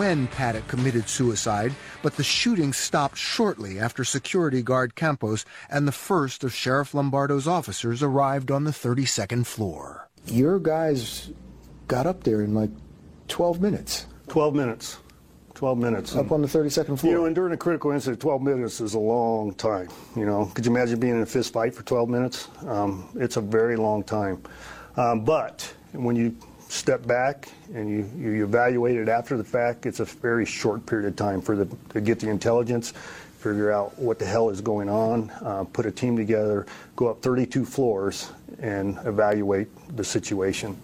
one knows when Paddock committed suicide, but the shooting stopped shortly after security guard Campos and the first of Sheriff Lombardo's officers arrived on the 32nd floor. Your guys got up there in like 12 minutes. 12 minutes. 12 minutes. Up on the 32nd floor. You know, and during a critical incident, 12 minutes is a long time. You know, could you imagine being in a fist fight for 12 minutes? Um, it's a very long time. Um, but when you step back and you, you evaluate it after the fact, it's a very short period of time for the, to get the intelligence, figure out what the hell is going on, uh, put a team together, go up 32 floors, and evaluate the situation.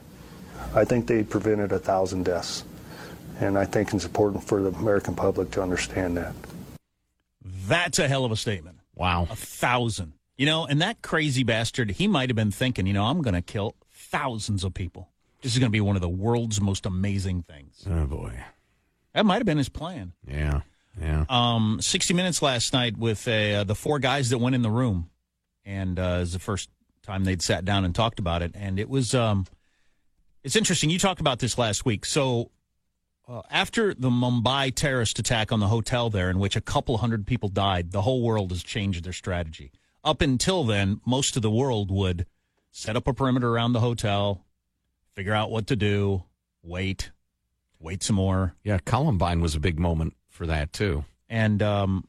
I think they prevented a thousand deaths. And I think it's important for the American public to understand that. That's a hell of a statement. Wow. A thousand. You know, and that crazy bastard, he might have been thinking, you know, I'm going to kill thousands of people. This is going to be one of the world's most amazing things. Oh, boy. That might have been his plan. Yeah. Yeah. Um, 60 Minutes last night with uh, the four guys that went in the room. And uh, it was the first time they'd sat down and talked about it. And it was, um, it's interesting. You talked about this last week. So uh, after the Mumbai terrorist attack on the hotel there, in which a couple hundred people died, the whole world has changed their strategy. Up until then, most of the world would set up a perimeter around the hotel, figure out what to do, wait, wait some more. Yeah, Columbine was a big moment for that, too. And um,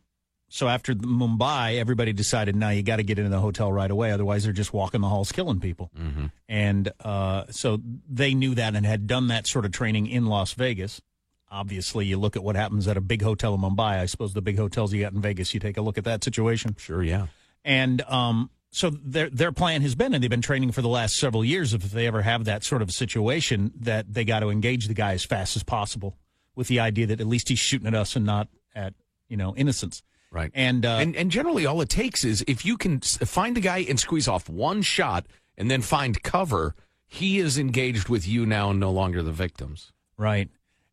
so after Mumbai, everybody decided, now you got to get into the hotel right away. Otherwise, they're just walking the halls killing people. Mm-hmm. And uh, so they knew that and had done that sort of training in Las Vegas. Obviously, you look at what happens at a big hotel in Mumbai. I suppose the big hotels you got in Vegas, you take a look at that situation. Sure, yeah. And um, so their their plan has been, and they've been training for the last several years. If they ever have that sort of situation, that they got to engage the guy as fast as possible, with the idea that at least he's shooting at us and not at you know innocents. Right. And uh, and and generally, all it takes is if you can find a guy and squeeze off one shot, and then find cover, he is engaged with you now, and no longer the victims. Right.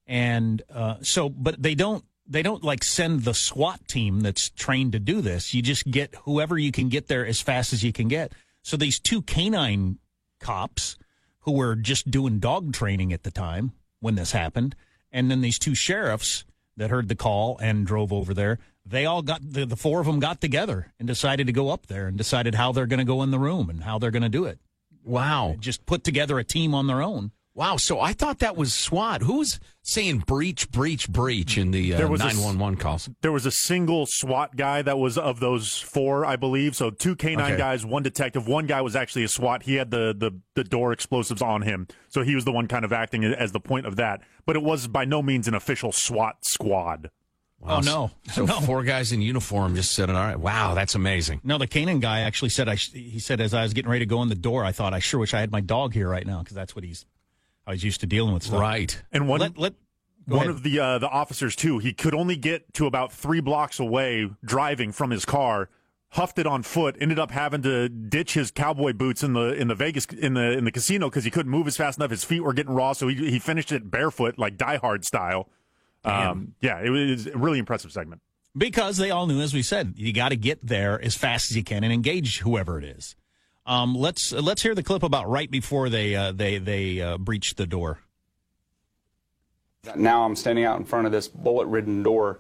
And uh, so, but they don't they don't like send the SWAT team that's trained to do this. You just get whoever you can get there as fast as you can get. So these two canine cops who were just doing dog training at the time when this happened, and then these two sheriffs that heard the call and drove over there. They all got the, the four of them got together and decided to go up there and decided how they're going to go in the room and how they're going to do it. Wow. Just put together a team on their own. Wow. So I thought that was SWAT. Who's saying breach, breach, breach in the uh, There was a s- 911 calls? There was a single SWAT guy that was of those four, I believe. So two canine Okay. guys, one detective. One guy was actually a SWAT. He had the, the, the door explosives on him. So he was the one kind of acting as the point of that. But it was by no means an official SWAT squad. Oh, no. So No. four guys in uniform just said, "All right, wow, that's amazing." No, the canine guy actually said. I sh- he said as I was getting ready to go in the door, I thought I sure wish I had my dog here right now because that's what he's. I was used to dealing with stuff. Right. And one Let, let one ahead. of the uh, the officers too. He could only get to about three blocks away driving from his car. Huffed it on foot. Ended up having to ditch his cowboy boots in the in the Vegas in the in the casino because he couldn't move as fast enough. His feet were getting raw, so he he finished it barefoot, like Die Hard style. Um, yeah, it was a really impressive segment. because they all knew, as we said, you got to get there as fast as you can and engage whoever it is. Um, let's let's hear the clip about right before they uh, they they uh, breached the door. Now I'm standing out in front of this bullet ridden door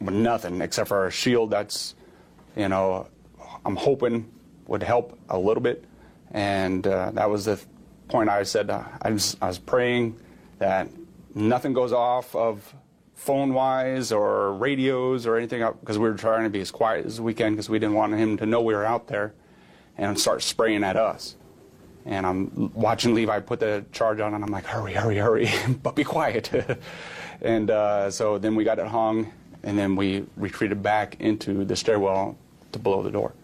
with nothing except for a shield that's, you know, I'm hoping would help a little bit. And uh, that was the point I said. Uh, I, was, I was praying that nothing goes off of phone wise or radios or anything because we were trying to be as quiet as we can because we didn't want him to know we were out there and start spraying at us. And I'm watching Levi put the charge on, and I'm like, hurry, hurry, hurry, but be quiet. and uh, so then we got it hung, and then we retreated back into the stairwell to blow the door.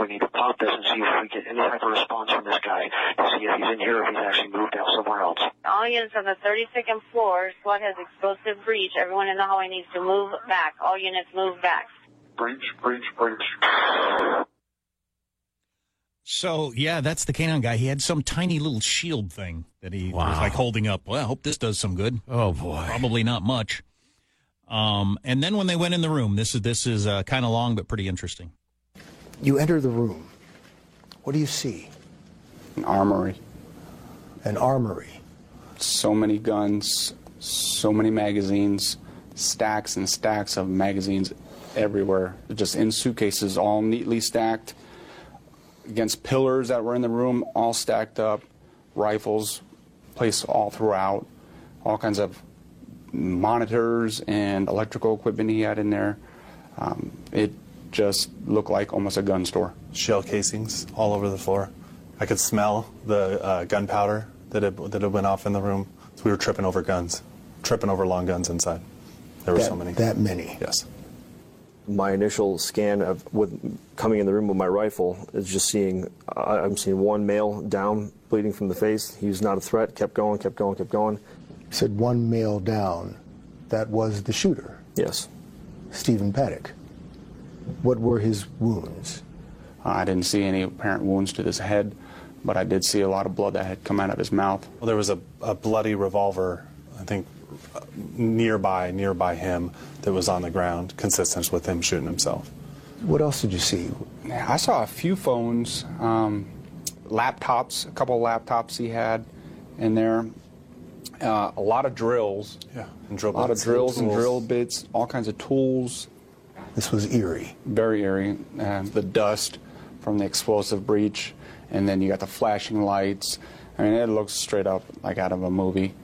We need to pop this and see if we get any type of response from this guy to see if he's in here or if he's actually moved out somewhere else. All units on the 32nd floor, SWAT has explosive breach. Everyone in the hallway needs to move back. All units move back. Breach, breach, breach. So yeah, that's the canine guy. He had some tiny little shield thing that he was like holding up. Well, I hope this does some good. Oh boy. Probably not much. Um, and then when they went in the room, this is this is uh, kind of long but pretty interesting. You enter the room. What do you see? An armory, An armory. so many guns, so many magazines, stacks and stacks of magazines everywhere, just in suitcases, all neatly stacked against pillars that were in the room, all stacked up, rifles placed all throughout, all kinds of monitors and electrical equipment he had in there. Um, it just looked like almost a gun store. Shell casings all over the floor. I could smell the uh, gunpowder that had, that had went off in the room. So we were tripping over guns, tripping over long guns inside. There were that, so many. That many. Yes. My initial scan of with coming in the room with my rifle is just seeing uh, I'm seeing one male down, bleeding from the face. He was not a threat. Kept going, kept going, kept going. said one male down. That was the shooter. Yes. Stephen Paddock. What were his wounds? I didn't see any apparent wounds to his head, but I did see a lot of blood that had come out of his mouth. Well, there was a, a bloody revolver, I think, nearby, nearby him, that was on the ground, consistent with him shooting himself. What else did you see? I saw a few phones, um, laptops, a couple of laptops he had in there, uh, a lot of drills. Yeah, and drill a lot of drills and tools. drill bits, all kinds of tools. This was eerie. Very eerie. Uh, the dust from the explosive breach, and then you got the flashing lights. I mean, it looks straight up like out of a movie.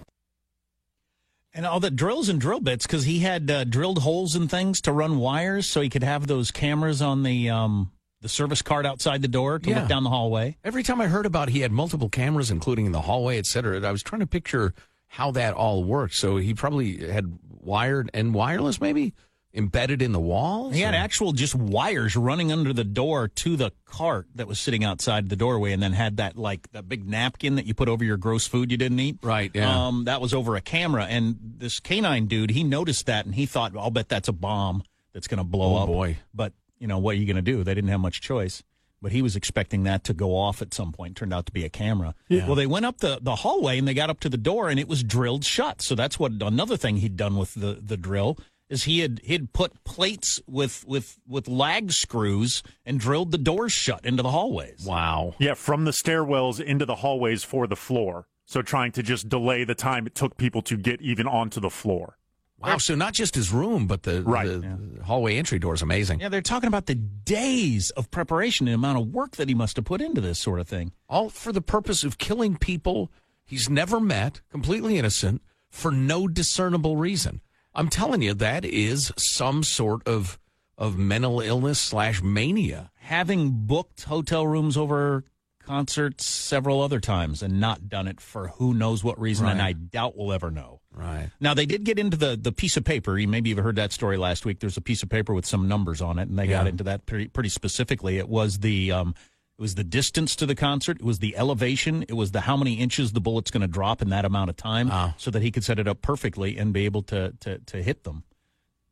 And all the drills and drill bits because he had uh, drilled holes and things to run wires, so he could have those cameras on the um, the service card outside the door to Yeah. look down the hallway. Every time I heard about he had multiple cameras, including in the hallway, et cetera, I was trying to picture how that all worked. So he probably had wired and wireless, maybe embedded in the walls. He had or- actual just wires running under the door to the cart that was sitting outside the doorway, and then had that like that big napkin that you put over your gross food you didn't eat. Right, yeah. Um, that was over a camera, and this canine dude he noticed that, and he thought, "I'll bet that's a bomb that's going to blow Oh, up." boy. But you know what are you going to do? They didn't have much choice. But he was expecting that to go off at some point. Turned out to be a camera. Yeah. Well, they went up the, the hallway and they got up to the door and it was drilled shut. So that's what another thing he'd done with the, the drill is he had he'd put plates with with with lag screws and drilled the doors shut into the hallways. Wow. Yeah, from the stairwells into the hallways for the floor. So trying to just delay the time it took people to get even onto the floor. Wow. So not just his room, but the, Right. the, the hallway entry door is amazing. Yeah, they're talking about the days of preparation and amount of work that he must have put into this sort of thing. All for the purpose of killing people he's never met, completely innocent, for no discernible reason. I'm telling you, that is some sort of of mental illness slash mania. Having booked hotel rooms over concerts several other times and not done it for who knows what reason, and I doubt we'll ever know. Right. Now they did get into the the piece of paper. You maybe you've heard that story last week. There's a piece of paper with some numbers on it, and they got into that pretty pretty specifically. It was the um, it was the distance to the concert. It was the elevation. It was the how many inches the bullet's going to drop in that amount of time, Wow. so that he could set it up perfectly and be able to to to hit them.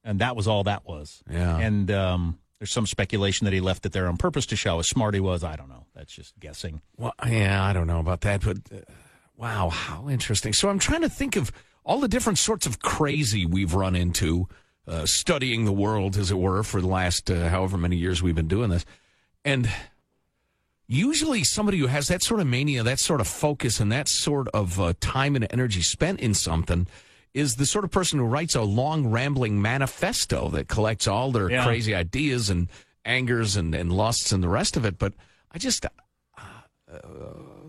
And that was all that was. Yeah. And um, there's some speculation that he left it there on purpose to show how smart he was. I don't know. That's just guessing. Well, yeah, I don't know about that, but uh, wow, how interesting. So I'm trying to think of all the different sorts of crazy we've run into, uh, studying the world, as it were, for the last uh, however many years we've been doing this. And usually somebody who has that sort of mania, that sort of focus, and that sort of uh, time and energy spent in something is the sort of person who writes a long, rambling manifesto that collects all their Yeah. crazy ideas and angers and, and lusts and the rest of it. But I just,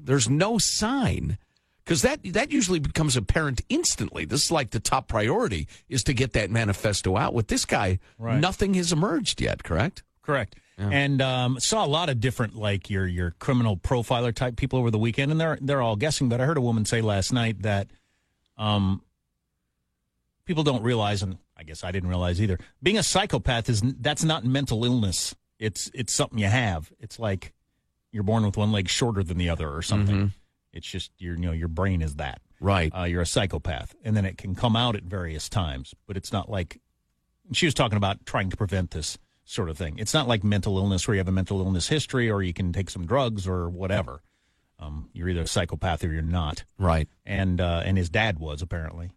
there's no sign because that that usually becomes apparent instantly. This is like the top priority is to get that manifesto out. With this guy, Right. nothing has emerged yet. Correct? Correct. And um, saw a lot of different like your your criminal profiler type people over the weekend, and they're they're all guessing. But I heard a woman say last night that um, people don't realize, and I guess I didn't realize either. Being a psychopath is that's not mental illness. It's it's something you have. It's like you're born with one leg shorter than the other, or something. It's just your you know your brain is that. Right. Uh, you're a psychopath, and then it can come out at various times. But it's not like she was talking about trying to prevent this sort of thing. It's not like mental illness where you have a mental illness history or you can take some drugs or whatever. Um, you're either a psychopath or you're not. Right. And uh, and his dad was apparently,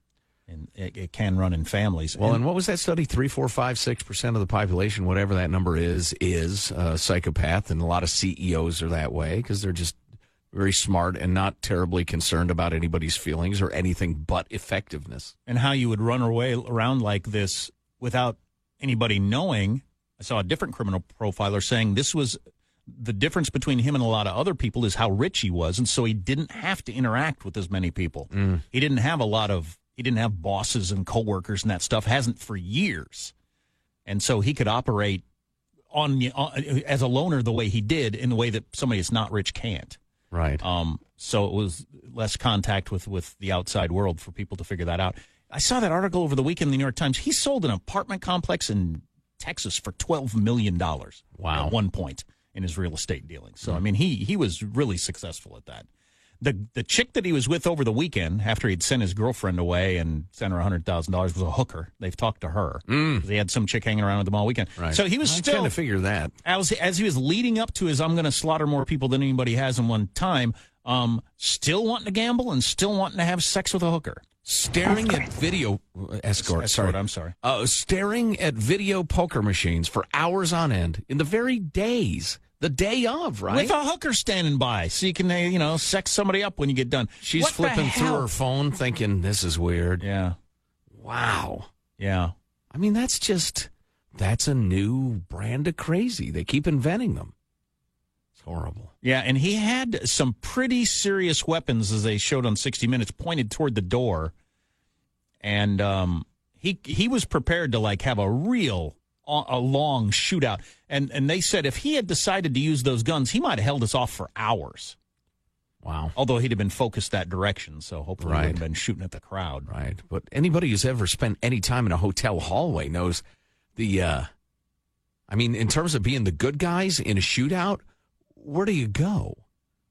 and it, it can run in families. Well, and, and what was that study? Three, four, five, six percent of the population, whatever that number is, is uh, psychopath, and a lot of CEOs are that way because they're just very smart, and not terribly concerned about anybody's feelings or anything but effectiveness. and how you would run away around like this without anybody knowing. I saw a different criminal profiler saying this was the difference between him and a lot of other people is how rich he was, and so he didn't have to interact with as many people. He didn't have a lot of he didn't have bosses and coworkers and that stuff. Hasn't for years, and so he could operate on, on as a loner the way he did in the way that somebody that's not rich can't. Right. Um, so it was less contact with, with the outside world for people to figure that out. I saw that article over the weekend in the New York Times. He sold an apartment complex in Texas for twelve million dollars. Wow. At one point in his real estate dealings. So I mean he he was really successful at that. The the chick that he was with over the weekend after he'd sent his girlfriend away and sent her hundred thousand dollars was a hooker. They've talked to her. Mm. He had some chick hanging around with him all weekend. Right. So he was I'm still trying to figure that. as as he was leading up to his I'm going to slaughter more people than anybody has in one time, um, still wanting to gamble and still wanting to have sex with a hooker. Staring at video uh, escort. Escort, sorry, I'm sorry. Uh, staring at video poker machines for hours on end in the very days, the day of, right? With a hooker standing by, so you can uh, you know sex somebody up when you get done. She's What flipping through her phone, thinking this is weird. Yeah, Wow. yeah. I mean, that's just that's a new brand of crazy. They keep inventing them. Horrible. Yeah, and he had some pretty serious weapons, as they showed on 60 Minutes, pointed toward the door, and um, he he was prepared to like have a real a long shootout. And and they said if he had decided to use those guns, he might have held us off for hours. Wow. Although he'd have been focused that direction, so hopefully he Right. wouldn't have been shooting at the crowd. Right. But anybody who's ever spent any time in a hotel hallway knows the uh I mean, in terms of being the good guys in a shootout, where do you go?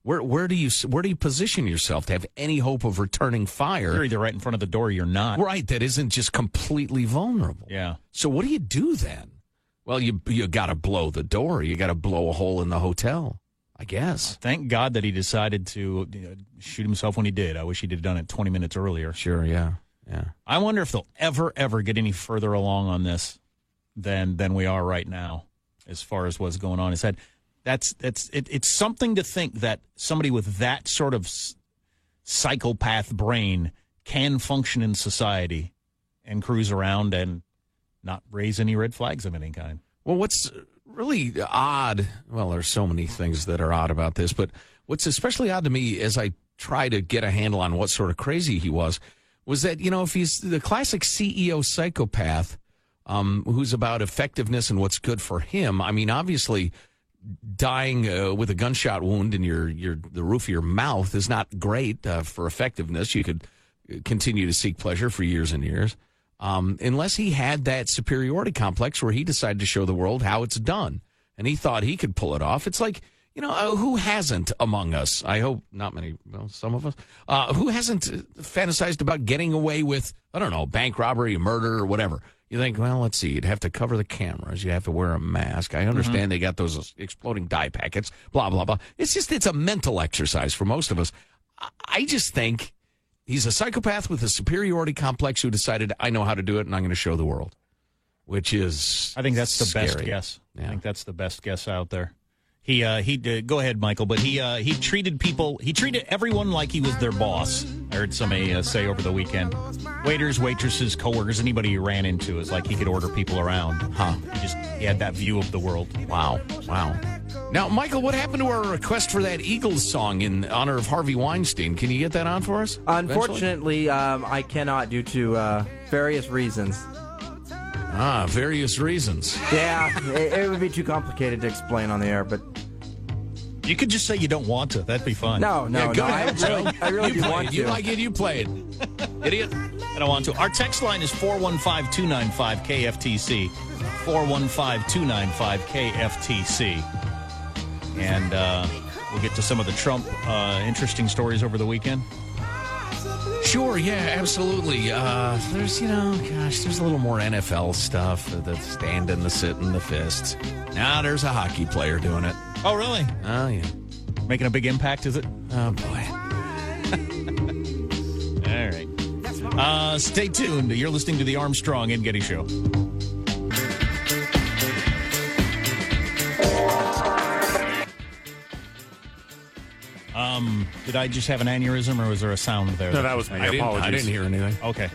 Where where do you where do you position yourself to have any hope of returning fire? You're either right in front of the door or you're not. Right, that isn't just completely vulnerable. Yeah. So what do you do then? Well, you you got to blow the door. You got to blow a hole in the hotel. I guess. Thank God that he decided to you know, shoot himself when he did. I wish he'd have done it 20 minutes earlier. Sure. Yeah. Yeah. I wonder if they'll ever, ever get any further along on this than than we are right now, as far as what's going on his head. That's that's it, it's something to think that somebody with that sort of psychopath brain can function in society and cruise around and not raise any red flags of any kind. Well, what's really odd, well, there's so many things that are odd about this, but what's especially odd to me as I try to get a handle on what sort of crazy he was, was that, you know, if he's the classic CEO psychopath um, who's about effectiveness and what's good for him, I mean, obviously dying uh, with a gunshot wound in your, your the roof of your mouth is not great uh, for effectiveness. You could continue to seek pleasure for years and years um, unless he had that superiority complex where he decided to show the world how it's done. And he thought he could pull it off. It's like, you know, uh, who hasn't among us? I hope not many, well, some of us, uh, who hasn't uh, fantasized about getting away with, I don't know, bank robbery, murder, or whatever. You think, well, let's see, you'd have to cover the cameras. You have to wear a mask. I mm-hmm. understand they got those exploding dye packets, blah, blah, blah. It's just, it's a mental exercise for most of us. I- just think He's a psychopath with a superiority complex who decided, I know how to do it and I'm going to show the world, which is. I think that's the best guess. I think that's the best guess out there. He uh, he did, go ahead, Michael, but he uh, he treated people he treated everyone like he was their boss. I heard somebody uh, say over the weekend, waiters, waitresses, coworkers, anybody he ran into is like he could order people around. Huh. He just he had that view of the world. Wow. Wow. Now, Michael, what happened to our request for that Eagles song in honor of Harvey Weinstein? Can you get that on for us? Unfortunately, um, I cannot due to uh, various reasons. Ah, various reasons. Yeah, it, it would be too complicated to explain on the air, but You could just say you don't want to. That'd be fun. no, no, Yeah, no. go I ahead, really, Joe. I really you do want it. to. You like it, you play it. Idiot. I don't want to. Our text line is 415 295 KFTC. 415 295 KFTC. And uh, we'll get to some of the Trump uh, interesting stories over the weekend. Sure, yeah, absolutely. Uh, there's, you know, gosh, there's a little more NFL stuff the standing, the sit sitting, the fists. Now there's a hockey player doing it. Oh, really? Oh, yeah. Making a big impact, is it? Oh, boy. All right. Uh, stay tuned. You're listening to the Armstrong and Getty Show. Um, did I just have an aneurysm, or was there a sound there? No, that was me. I didn't, I didn't hear anything. Okay.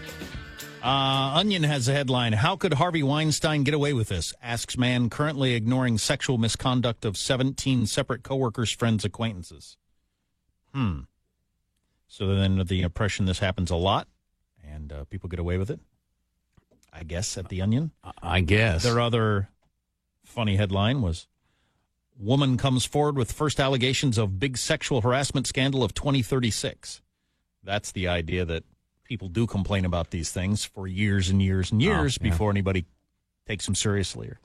Uh, Onion has a headline: How could Harvey Weinstein get away with this? Asks man currently ignoring sexual misconduct of 17 separate coworkers, friends, acquaintances. Hmm. So then, the impression this happens a lot, and uh, people get away with it. I guess at the Onion. I guess. Their other funny headline was Woman comes forward with first allegations of big sexual harassment scandal of 2036. That's the idea that people do complain about these things for years and years and years Oh, yeah. before anybody takes them seriously or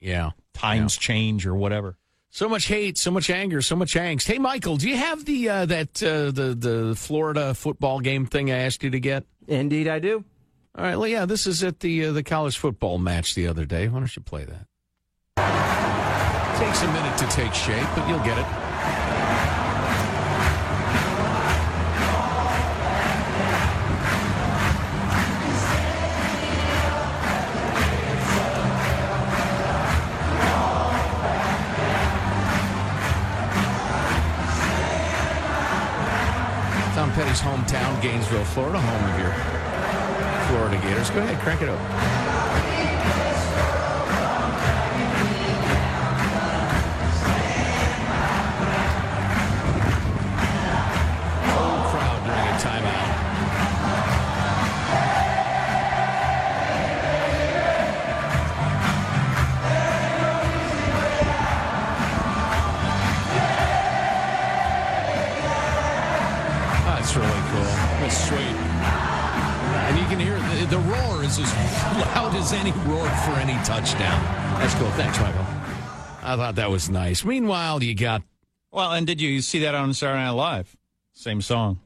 yeah. times change or whatever. So much hate, so much anger, so much angst. Hey, Michael, do you have the uh, that uh, the the Florida football game thing I asked you to get? Indeed, I do. All right, well, yeah, this is at the uh, the college football match the other day. Why don't you play that? Takes a minute to take shape, but you'll get it. Tom Petty's hometown, Gainesville, Florida, home of your Florida Gators. Go ahead, crank it up. Roar is as loud as any roar for any touchdown. That's cool. Thanks, Michael. I thought that was nice. Meanwhile, you got Well, and did you see that on Saturday Night Live? Same song.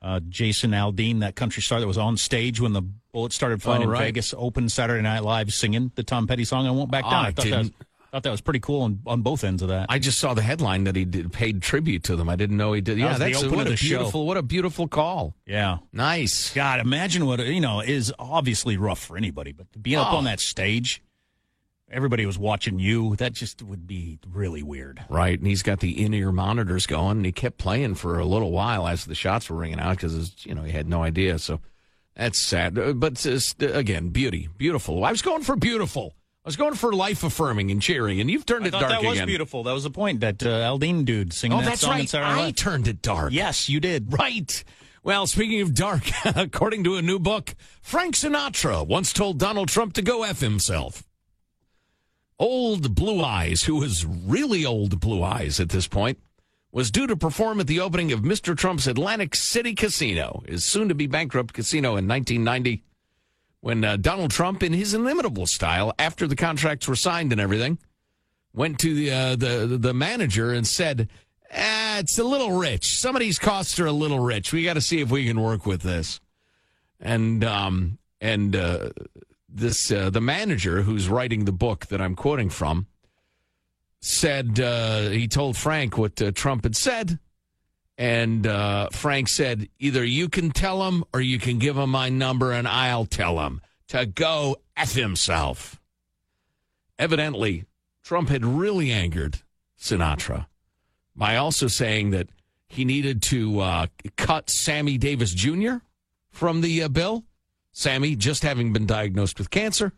Uh, Jason Aldean, that country star that was on stage when the bullets started flying Oh, in right. Vegas, opened Saturday Night Live singing the Tom Petty song. I won't back down. I I, thought, that was, didn't. Thought that was pretty cool on, on both ends of that. I just saw the headline that he did, paid tribute to them. I didn't know he did. That Yeah, that's what a the show. beautiful, what a beautiful call. yeah. Nice. God, imagine what you know is obviously rough for anybody, but being up Oh. on that stage, everybody was watching you. That just would be really weird. Right, and he's got the in-ear monitors going, and he kept playing for a little while as the shots were ringing out because you know he had no idea. So that's sad. But uh, again, beauty, beautiful. I was going for beautiful. I was going for life affirming and cheering, and you've turned I it dark that was again. beautiful. That was the point. That uh, Aldean dude singing Oh, that that's song right. I turned it dark. Yes, you did. Right. Well, speaking of dark, according to a new book, Frank Sinatra once told Donald Trump to go F himself. Old Blue Eyes, who was really old Blue Eyes at this point, was due to perform at the opening of Mr. Trump's Atlantic City Casino, his soon to be bankrupt casino in 1990, when uh, Donald Trump, in his inimitable style, after the contracts were signed and everything, went to the uh, the the manager and said, ah, "It's a little rich. Some of these costs are a little rich. We got to see if we can work with this." And um and uh, this uh, the manager who's writing the book that I'm quoting from said uh, he told Frank what uh, Trump had said. And uh, Frank said, either you can tell him or you can give him my number and I'll tell him to go F himself. Evidently, Trump had really angered Sinatra by also saying that he needed to uh, cut Sammy Davis Jr. from the uh, bill. Sammy just having been diagnosed with cancer.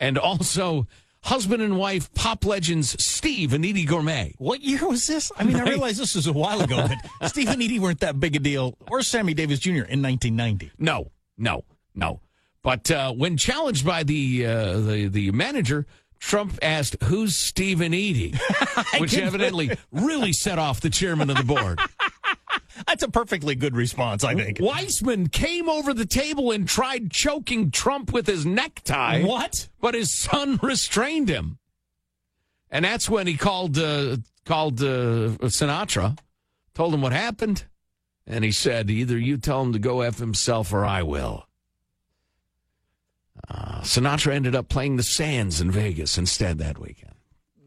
And also husband and wife pop legends Steve and Eydie Gormé. What year was this? I mean, I realize this was a while ago, but Steve and Eydie weren't that big a deal, or Sammy Davis Jr. in 1990. No, no, no. But uh, when challenged by the uh, the the manager, Trump asked, "Who's Steve and Eydie?" Which evidently really set off the chairman of the board. That's a perfectly good response, I think. Weisman came over the table and tried choking Trump with his necktie. What? But his son restrained him, and that's when he called uh, called uh, Sinatra, told him what happened, and he said, "Either you tell him to go f himself, or I will." Uh, Sinatra ended up playing the Sands in Vegas instead that weekend.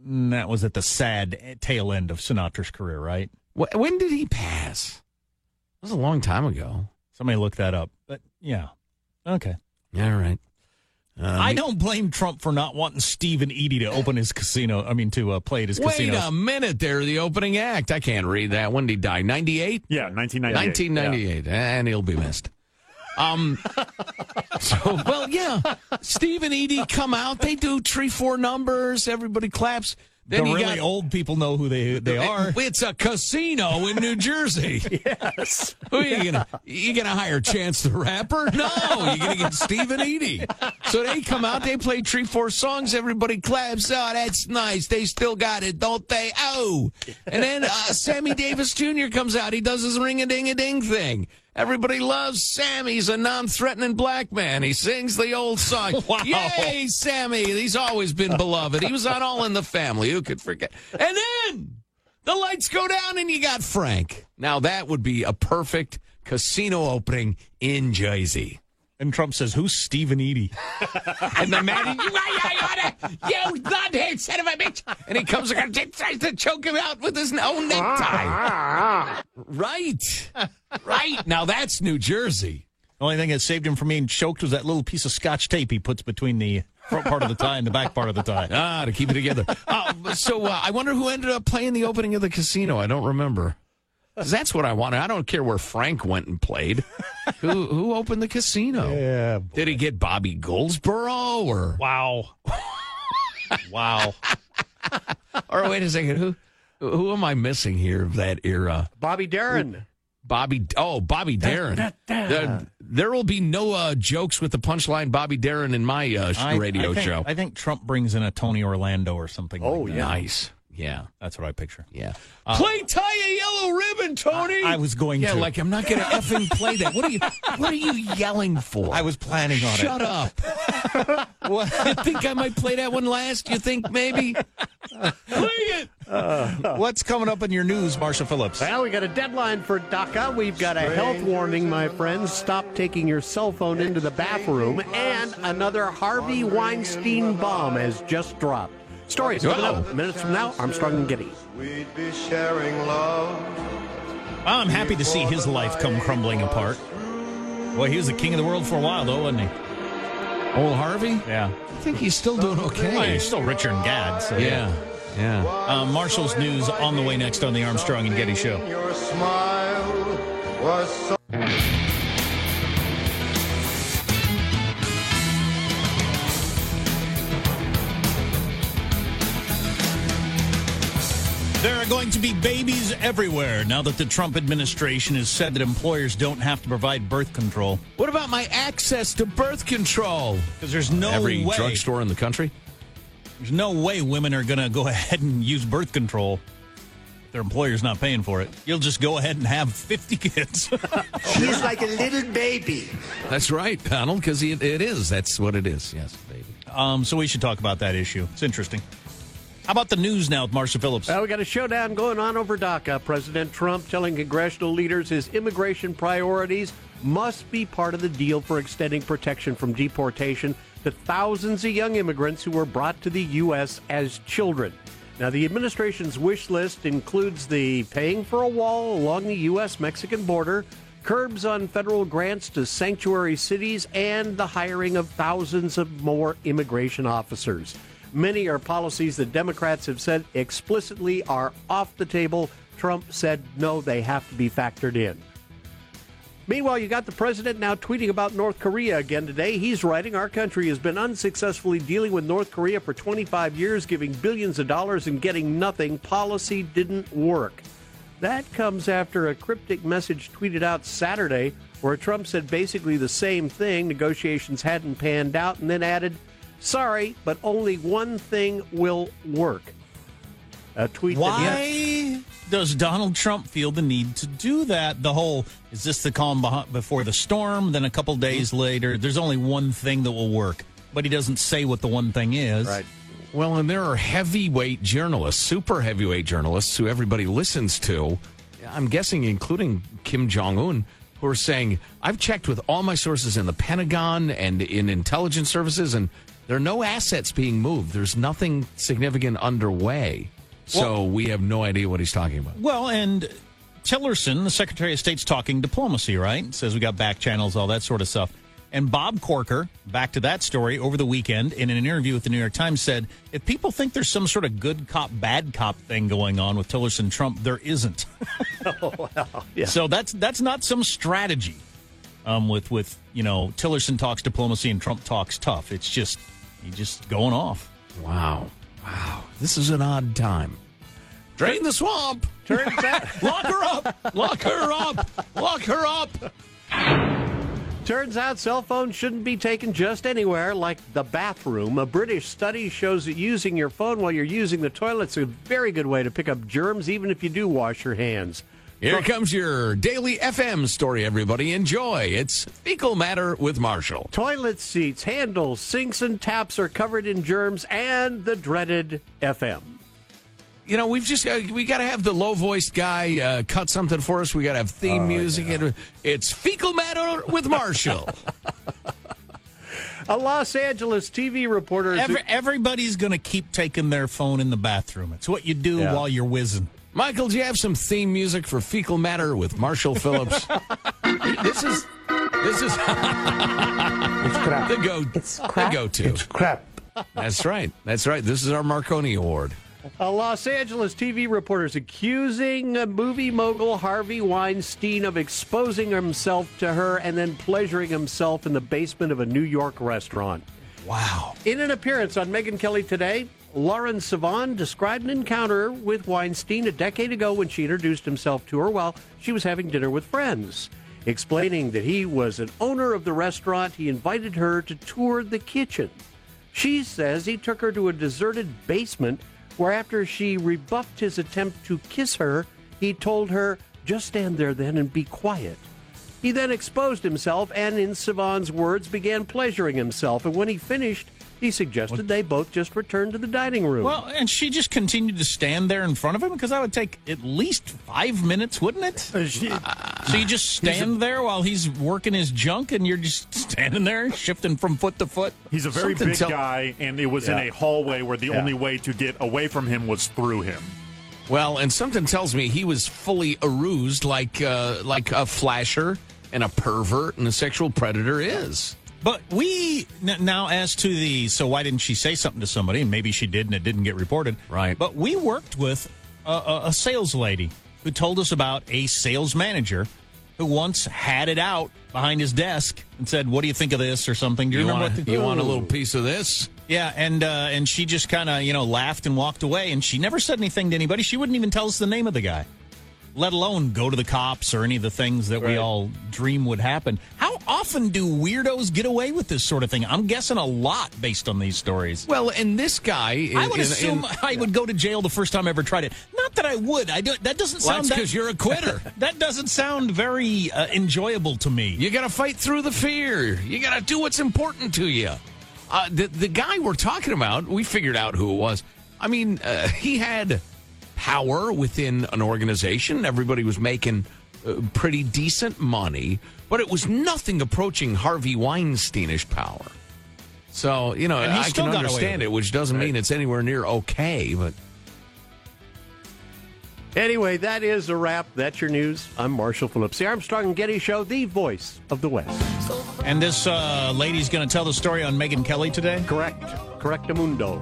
And that was at the sad tail end of Sinatra's career, right? When did he pass? It was a long time ago. Somebody look that up. But yeah. Okay. All right. I don't blame Trump for not wanting Steve and Eydie to open his casino. I mean, to uh, play at his casino. Wait casino. a minute, they're the opening act. I can't read that. When did he die? 98? Yeah, 1998. 1998. And he'll be missed. Um, so, well, yeah. Steve and Eydie come out. They do three, four numbers. Everybody claps. Then the really got, old people know who they they are. It's a casino in New Jersey. yes. Who are you gonna? You gonna hire Chance the Rapper? No, you're gonna get and Eydie. So they come out, they play three, four songs. Everybody claps. Oh, that's nice. They still got it, don't they? Oh, and then uh, Sammy Davis Jr. comes out. He does his ring a ding a ding thing. Everybody loves Sammy. He's a non-threatening black man. He sings the old song. Wow. Yay, Sammy! He's always been beloved. He was on All in the Family. Who could forget? And then the lights go down, and you got Frank. Now that would be a perfect casino opening in Jersey. And Trump says, "Who's Steve and Eydie?" And the man, you, you bloodhead son of a bitch! And he comes and tries to choke him out with his own necktie. right, right. Now that's New Jersey. The only thing that saved him from being choked was that little piece of scotch tape he puts between the front part of the tie and the back part of the tie. Ah, to keep it together. Uh, so uh, I wonder who ended up playing the opening of the casino. I don't remember. 'Cause that's what I wanted. I don't care where Frank went and played. who who opened the casino? Yeah. Did he get Bobby Goldsboro or Wow. wow. or wait a second who who am I missing here of that era? Bobby Darin. Bobby oh Bobby Darin. There, there will be no uh, jokes with the punchline Bobby Darin in my uh, sh- I- radio I think, show. I think Trump brings in a Tony Orlando or something. oh like that. nice. Yeah. That's what I picture. Yeah. Uh, play tie a yellow ribbon, Tony. I was going yeah, to. like I'm not going to effing play that. What are you? What are you yelling for? I was planning on Shut it. Shut up. what? You think I might play that one last? You think maybe? play it. What's coming up in your news, Marshall Phillips? Well, we got a deadline for DACA. We've got a health warning, my friends. Stop taking your cell phone into the bathroom. And another Harvey Weinstein bomb has just dropped. Stories coming up minutes from now. Armstrong and Getty. We'd be sharing love. Well, I'm happy to see his life come crumbling apart. Well, he was the king of the world for a while, though, wasn't he? Old Harvey? Yeah. I think he's still doing okay. Well, he's still richer than Gad. So yeah. Yeah. Uh, Marshall's news on the way next on the Armstrong and Getty Show. Be babies everywhere now that the Trump administration has said that employers don't have to provide birth control. What about my access to birth control? Because there's no Every way. drugstore in the country. There's no way women are going to go ahead and use birth control. if Their employer's not paying for it. You'll just go ahead and have 50 kids. She's like a little baby. That's right, Donald, because it, it is. That's what it is. Yes, baby. um, so we should talk about that issue. It's interesting. How about the news now with Phillips? Well, we got a showdown going on over DACA. President Trump telling congressional leaders his immigration priorities must be part of the deal for extending protection from deportation to thousands of young immigrants who were brought to the U.S. as children. Now, the administration's wish list includes the paying for a wall along the U.S. Mexican border, curbs on federal grants to sanctuary cities, and the hiring of thousands of more immigration officers. Many are policies that Democrats have said explicitly are off the table. Trump said no, they have to be factored in. Meanwhile, you got the president now tweeting about North Korea again today. He's writing Our country has been unsuccessfully dealing with North Korea for 25 years, giving billions of dollars and getting nothing. Policy didn't work. That comes after a cryptic message tweeted out Saturday where Trump said basically the same thing. Negotiations hadn't panned out, and then added, Sorry, but only one thing will work. A tweet that Why does Donald Trump feel the need to do that? The whole is this the calm before the storm? Then a couple days mm-hmm. later, there's only one thing that will work, but he doesn't say what the one thing is. Right. Well, and there are heavyweight journalists, super heavyweight journalists who everybody listens to. I'm guessing, including Kim Jong Un, who are saying, I've checked with all my sources in the Pentagon and in intelligence services, and there are no assets being moved. There's nothing significant underway. So we have no idea what he's talking about. Well, and Tillerson, the Secretary of State's talking diplomacy, right? Says we got back channels, all that sort of stuff. And Bob Corker, back to that story over the weekend in an interview with the New York Times, said if people think there's some sort of good cop, bad cop thing going on with Tillerson Trump, there isn't. oh, well, yeah. So that's that's not some strategy. Um, with with you know Tillerson talks diplomacy and Trump talks tough. It's just he just going off. Wow, wow, this is an odd time. Drain the swamp. Turns out, lock her up. Lock her up. Lock her up. Turns out cell phones shouldn't be taken just anywhere, like the bathroom. A British study shows that using your phone while you're using the toilet's a very good way to pick up germs, even if you do wash your hands. Here comes your daily FM story, everybody. Enjoy. It's Fecal Matter with Marshall. Toilet seats, handles, sinks, and taps are covered in germs and the dreaded FM. You know, we've just uh, we got to have the low voiced guy uh, cut something for us. We got to have theme Oh, music. And it's Fecal Matter with Marshall. A Los Angeles TV reporter. Every, everybody's going to keep taking their phone in the bathroom. It's what you do Yeah. while you're whizzing. Michael, do you have some theme music for Fecal Matter with Marshall Phillips? this is this is the go the go to. It's crap. That's right. That's right. This is our Marconi Award. A Los Angeles TV reporter is accusing movie mogul Harvey Weinstein of exposing himself to her and then pleasuring himself in the basement of a New York restaurant. Wow. In an appearance on Megyn Kelly today, Lauren Sivan described an encounter with Weinstein a decade ago when she introduced himself to her while she was having dinner with friends. Explaining that he was an owner of the restaurant, he invited her to tour the kitchen. She says he took her to a deserted basement where, after she rebuffed his attempt to kiss her, he told her, just stand there then and be quiet. He then exposed himself and, in Sivan's words, began pleasuring himself. And when he finished, he suggested they both just return to the dining room. Well, and she just continued to stand there in front of him because that would take at least five minutes, wouldn't it? so you just stand there while he's working his junk, and you're just standing there, shifting from foot to foot. He's a very Something big tell- guy, and it was in a hallway where the Yeah. only way to get away from him was through him. Well, and something tells me he was fully aroused, like uh, like a flasher and a pervert and a sexual predator is. But we now, as to the so why didn't she say something to somebody? And maybe she did, and it didn't get reported. Right. But we worked with a, a, a sales lady who told us about a sales manager who once had it out behind his desk and said, "What do you think of this?" or something. Do you, remember want, what the, you want a little piece of this? Yeah, and uh, and she just kind of you know laughed and walked away, and she never said anything to anybody. She wouldn't even tell us the name of the guy, let alone go to the cops or any of the things that we all dream would happen. How often do weirdos get away with this sort of thing? I'm guessing a lot based on these stories. Well, and this guy, I would in- assume in- I would go to jail the first time I ever tried it. Not that I would. I do, that doesn't sound that's that- 'cause you're a quitter. that doesn't sound very uh, enjoyable to me. You got to fight through the fear. You got to do what's important to you. Uh, the the guy we're talking about, we figured out who it was. I mean, uh, he had power within an organization. Everybody was making uh, pretty decent money, but it was nothing approaching Harvey Weinsteinish power. So you know, And he I still can understand it, it. which doesn't mean it's anywhere near okay. But Anyway, that is a wrap. That's your news. I'm Marshall Phillips, the Armstrong and Getty Show, the voice of the West. And this uh, lady's going to tell the story on Megyn Kelly today. Correct. Correctamundo.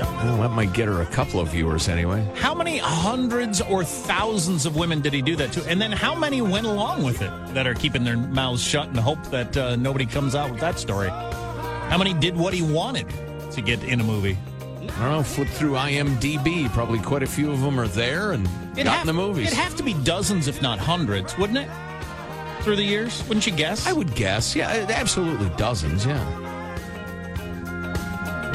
Well, that might get her a couple of viewers anyway. How many hundreds or thousands of women did he do that to? And then how many went along with it that are keeping their mouths shut and hope that uh, nobody comes out with that story? How many did what he wanted to get in a movie? I don't know. Flip through IMDb. Probably quite a few of them are there and It'd got have, in the movies. It'd have to be dozens, if not hundreds, wouldn't it? Through the years, wouldn't you guess? I would guess. Yeah, absolutely dozens. Yeah.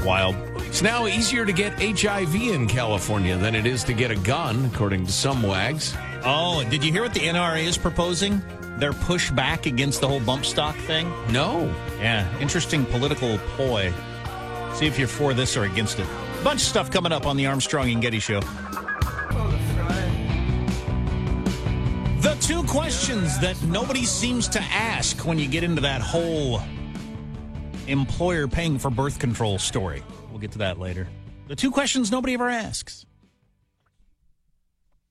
Wild. It's now easier to get HIV in California than it is to get a gun, according to some wags. Oh, did you hear what the NRA is proposing? Their pushback against the whole bump stock thing? No. Yeah, interesting political ploy. See if you're for this or against it. Bunch of stuff coming up on the Armstrong and Getty Show. The two questions that nobody seems to ask when you get into that whole employer paying for birth control story. We'll get to that later. The two questions nobody ever asks.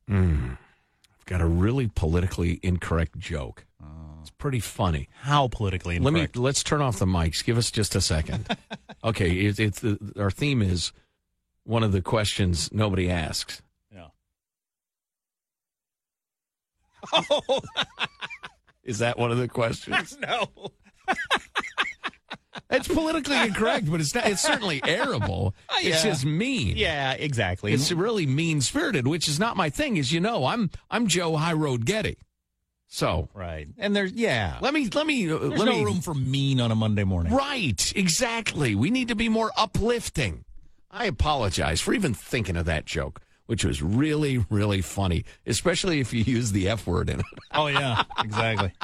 Hmm. I've got a really politically incorrect joke. It's pretty funny. How politically Let me let's turn off the mics. Give us just a second. okay, it's, it's the, our theme is one of the questions nobody asks. Yeah. Oh, Is that one of the questions? no. It's politically incorrect, but it's not. It's certainly airable. It's yeah. just mean. Yeah, exactly. It's really mean spirited, which is not my thing. As you know, I'm I'm Joe High Road Getty. So right, and there's yeah. let me let me uh, There's let no me room for mean on a Monday morning. Right, exactly. We need to be more uplifting. I apologize for even thinking of that joke, which was really, really funny, especially if you use the F word in it. Oh yeah, exactly.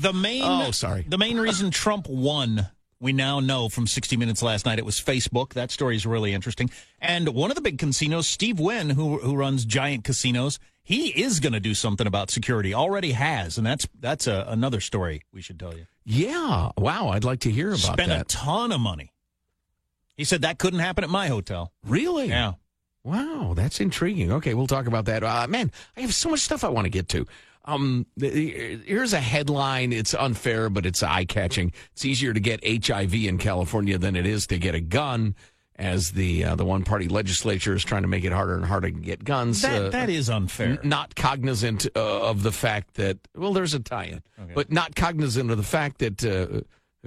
the main Oh, sorry. The main reason Trump won, we now know from 60 Minutes last night, it was Facebook. That story is really interesting. And one of the big casinos, Steve Wynn, who who runs giant casinos, he is going to do something about security. Already has, and that's that's a, another story we should tell you. Yeah. Wow. I'd like to hear about Spent a that. ton of money. He said that couldn't happen at my hotel. Really? Yeah. Wow, that's intriguing. Okay, we'll talk about that. Uh, man, I have so much stuff I want to get to. Um, here's a headline. It's unfair, but it's eye catching. It's easier to get HIV in California than it is to get a gun, as the uh, the one party legislature is trying to make it harder and harder to get guns. That uh, that is unfair. not cognizant uh, of the fact that well, there's a tie-in, but not cognizant of the fact that uh,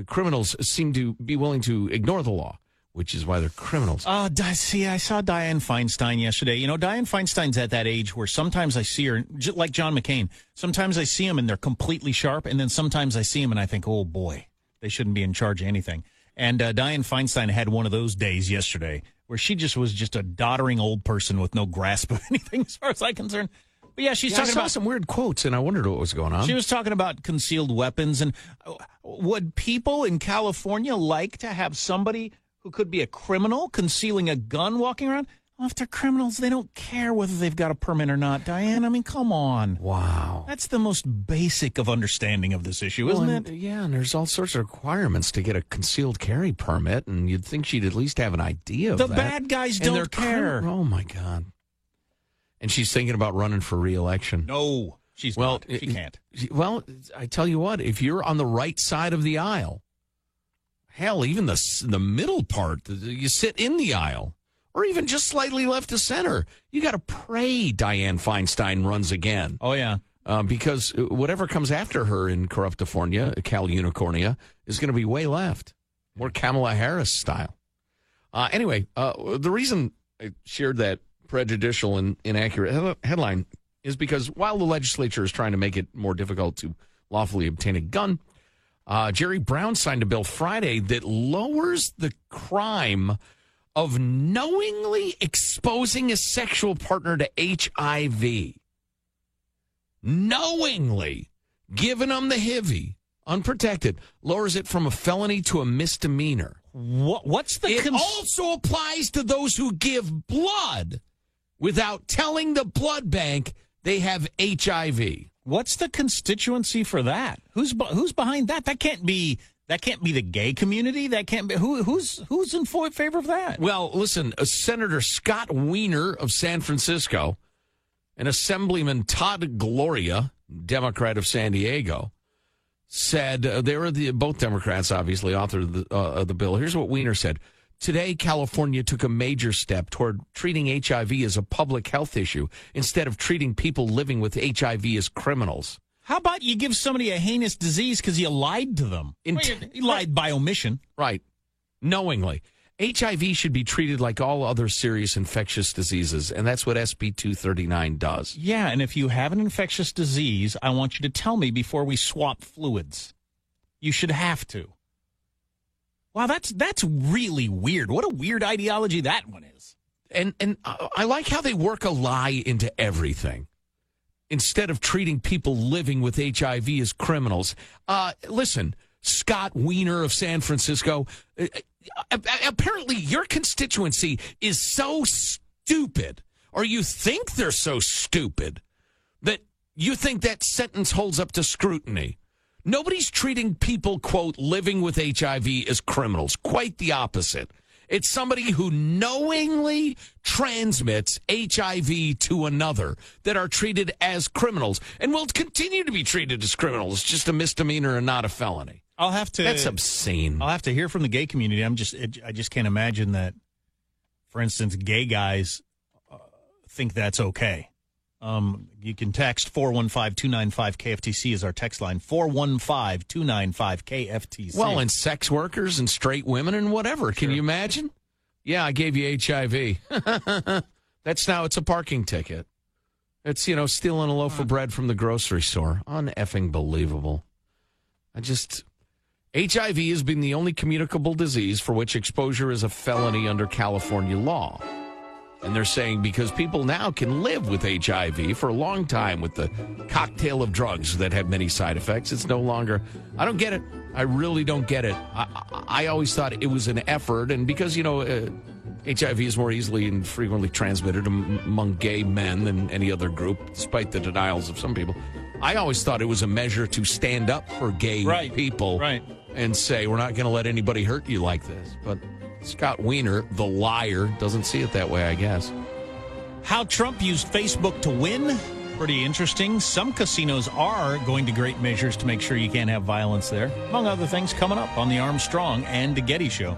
criminals seem to be willing to ignore the law, which is why they're criminals. Oh, Di- see, I saw Dianne Feinstein yesterday. You know, Dianne Feinstein's at that age where sometimes I see her, like John McCain. Sometimes I see him and they're completely sharp, and then sometimes I see him and I think, oh boy, they shouldn't be in charge of anything. And uh, Dianne Feinstein had one of those days yesterday where she just was just a doddering old person with no grasp of anything, as far as I'm concerned. But yeah, she's Yeah, talking about some weird quotes, and I wondered what was going on. she was talking about concealed weapons and uh, would people in California like to have somebody who could be a criminal concealing a gun walking around? Well, if they're criminals, they don't care whether they've got a permit or not, Dianne. I mean, come on. Wow. That's the most basic of understanding of this issue, isn't and- it? Yeah, and there's all sorts of requirements to get a concealed carry permit, and you'd think she'd at least have an idea of The that. bad guys And don't care. crim- oh my god! And she's thinking about running for reelection. No, she's well, not. She it- can't. Well, I tell you what, if you're on the right side of the aisle, hell, even the the middle part, you sit in the aisle, or even just slightly left to center, you got to pray Dianne Feinstein runs again. Oh yeah. Uh, because whatever comes after her in Corruptifornia, Cal Unicornia, is going to be way left, more Kamala Harris style. Uh, anyway, uh, the reason I shared that prejudicial and inaccurate headline is because while the legislature is trying to make it more difficult to lawfully obtain a gun, uh, Jerry Brown signed a bill Friday that lowers the crime of knowingly exposing a sexual partner to HIV knowingly giving them the hivy unprotected lowers it from a felony to a misdemeanor. What what's the It cons- also applies to those who give blood without telling the blood bank they have HIV. What's the constituency for that? Who's who's behind that? That can't be that can't be the gay community. That can't be who who's who's in favor of that. Well, listen, uh, Senator Scott Wiener of San Francisco and Assemblyman Todd Gloria, Democrat of San Diego, said uh, they were the both Democrats, obviously, author of the, uh, of the bill. Here's what Wiener said. Today, California took a major step toward treating HIV as a public health issue instead of treating people living with HIV as criminals. How about you give somebody a heinous disease because you lied to them? Well, you, you lied by omission. Right. Knowingly. HIV should be treated like all other serious infectious diseases, and that's what SB 239 does. Yeah, and if you have an infectious disease, I want you to tell me before we swap fluids. You should have to. Wow, that's that's really weird. What a weird ideology that one is. And and I like how they work a lie into everything. Instead of treating people living with HIV as criminals. Uh, listen, Scott Wiener of San Francisco, uh, uh, apparently your constituency is so stupid, or you think they're so stupid, that you think that sentence holds up to scrutiny. Nobody's treating people, quote, living with HIV as criminals. Quite the opposite. It's somebody who knowingly transmits HIV to another that are treated as criminals and will continue to be treated as criminals. It's just a misdemeanor and not a felony. I'll have to. That's obscene. I'll have to hear from the gay community. I'm just. I just can't imagine that. For instance, gay guys uh, think that's okay. Um, you can text 415-295-KFTC is our text line. 415-295-KFTC. Well, and sex workers and straight women and whatever. Can you imagine? Yeah, I gave you HIV. That's now it's a parking ticket. It's you know stealing a loaf of bread from the grocery store. Uneffing believable. I just HIV has been the only communicable disease for which exposure is a felony under California law. And they're saying because people now can live with HIV for a long time with the cocktail of drugs that have many side effects, it's no longer. I don't get it. I really don't get it. I, I, always thought it was an effort, and because, you know, uh, HIV is more easily and frequently transmitted among gay men than any other group, despite the denials of some people. I always thought it was a measure to stand up for gay Right. people Right. and say, we're not going to let anybody hurt you like this. But Scott Wiener, the liar, doesn't see it that way, I guess. How Trump used Facebook to win? Pretty interesting. Some casinos are going to great measures to make sure you can't have violence there. Among other things, coming up on the Armstrong and Getty Show.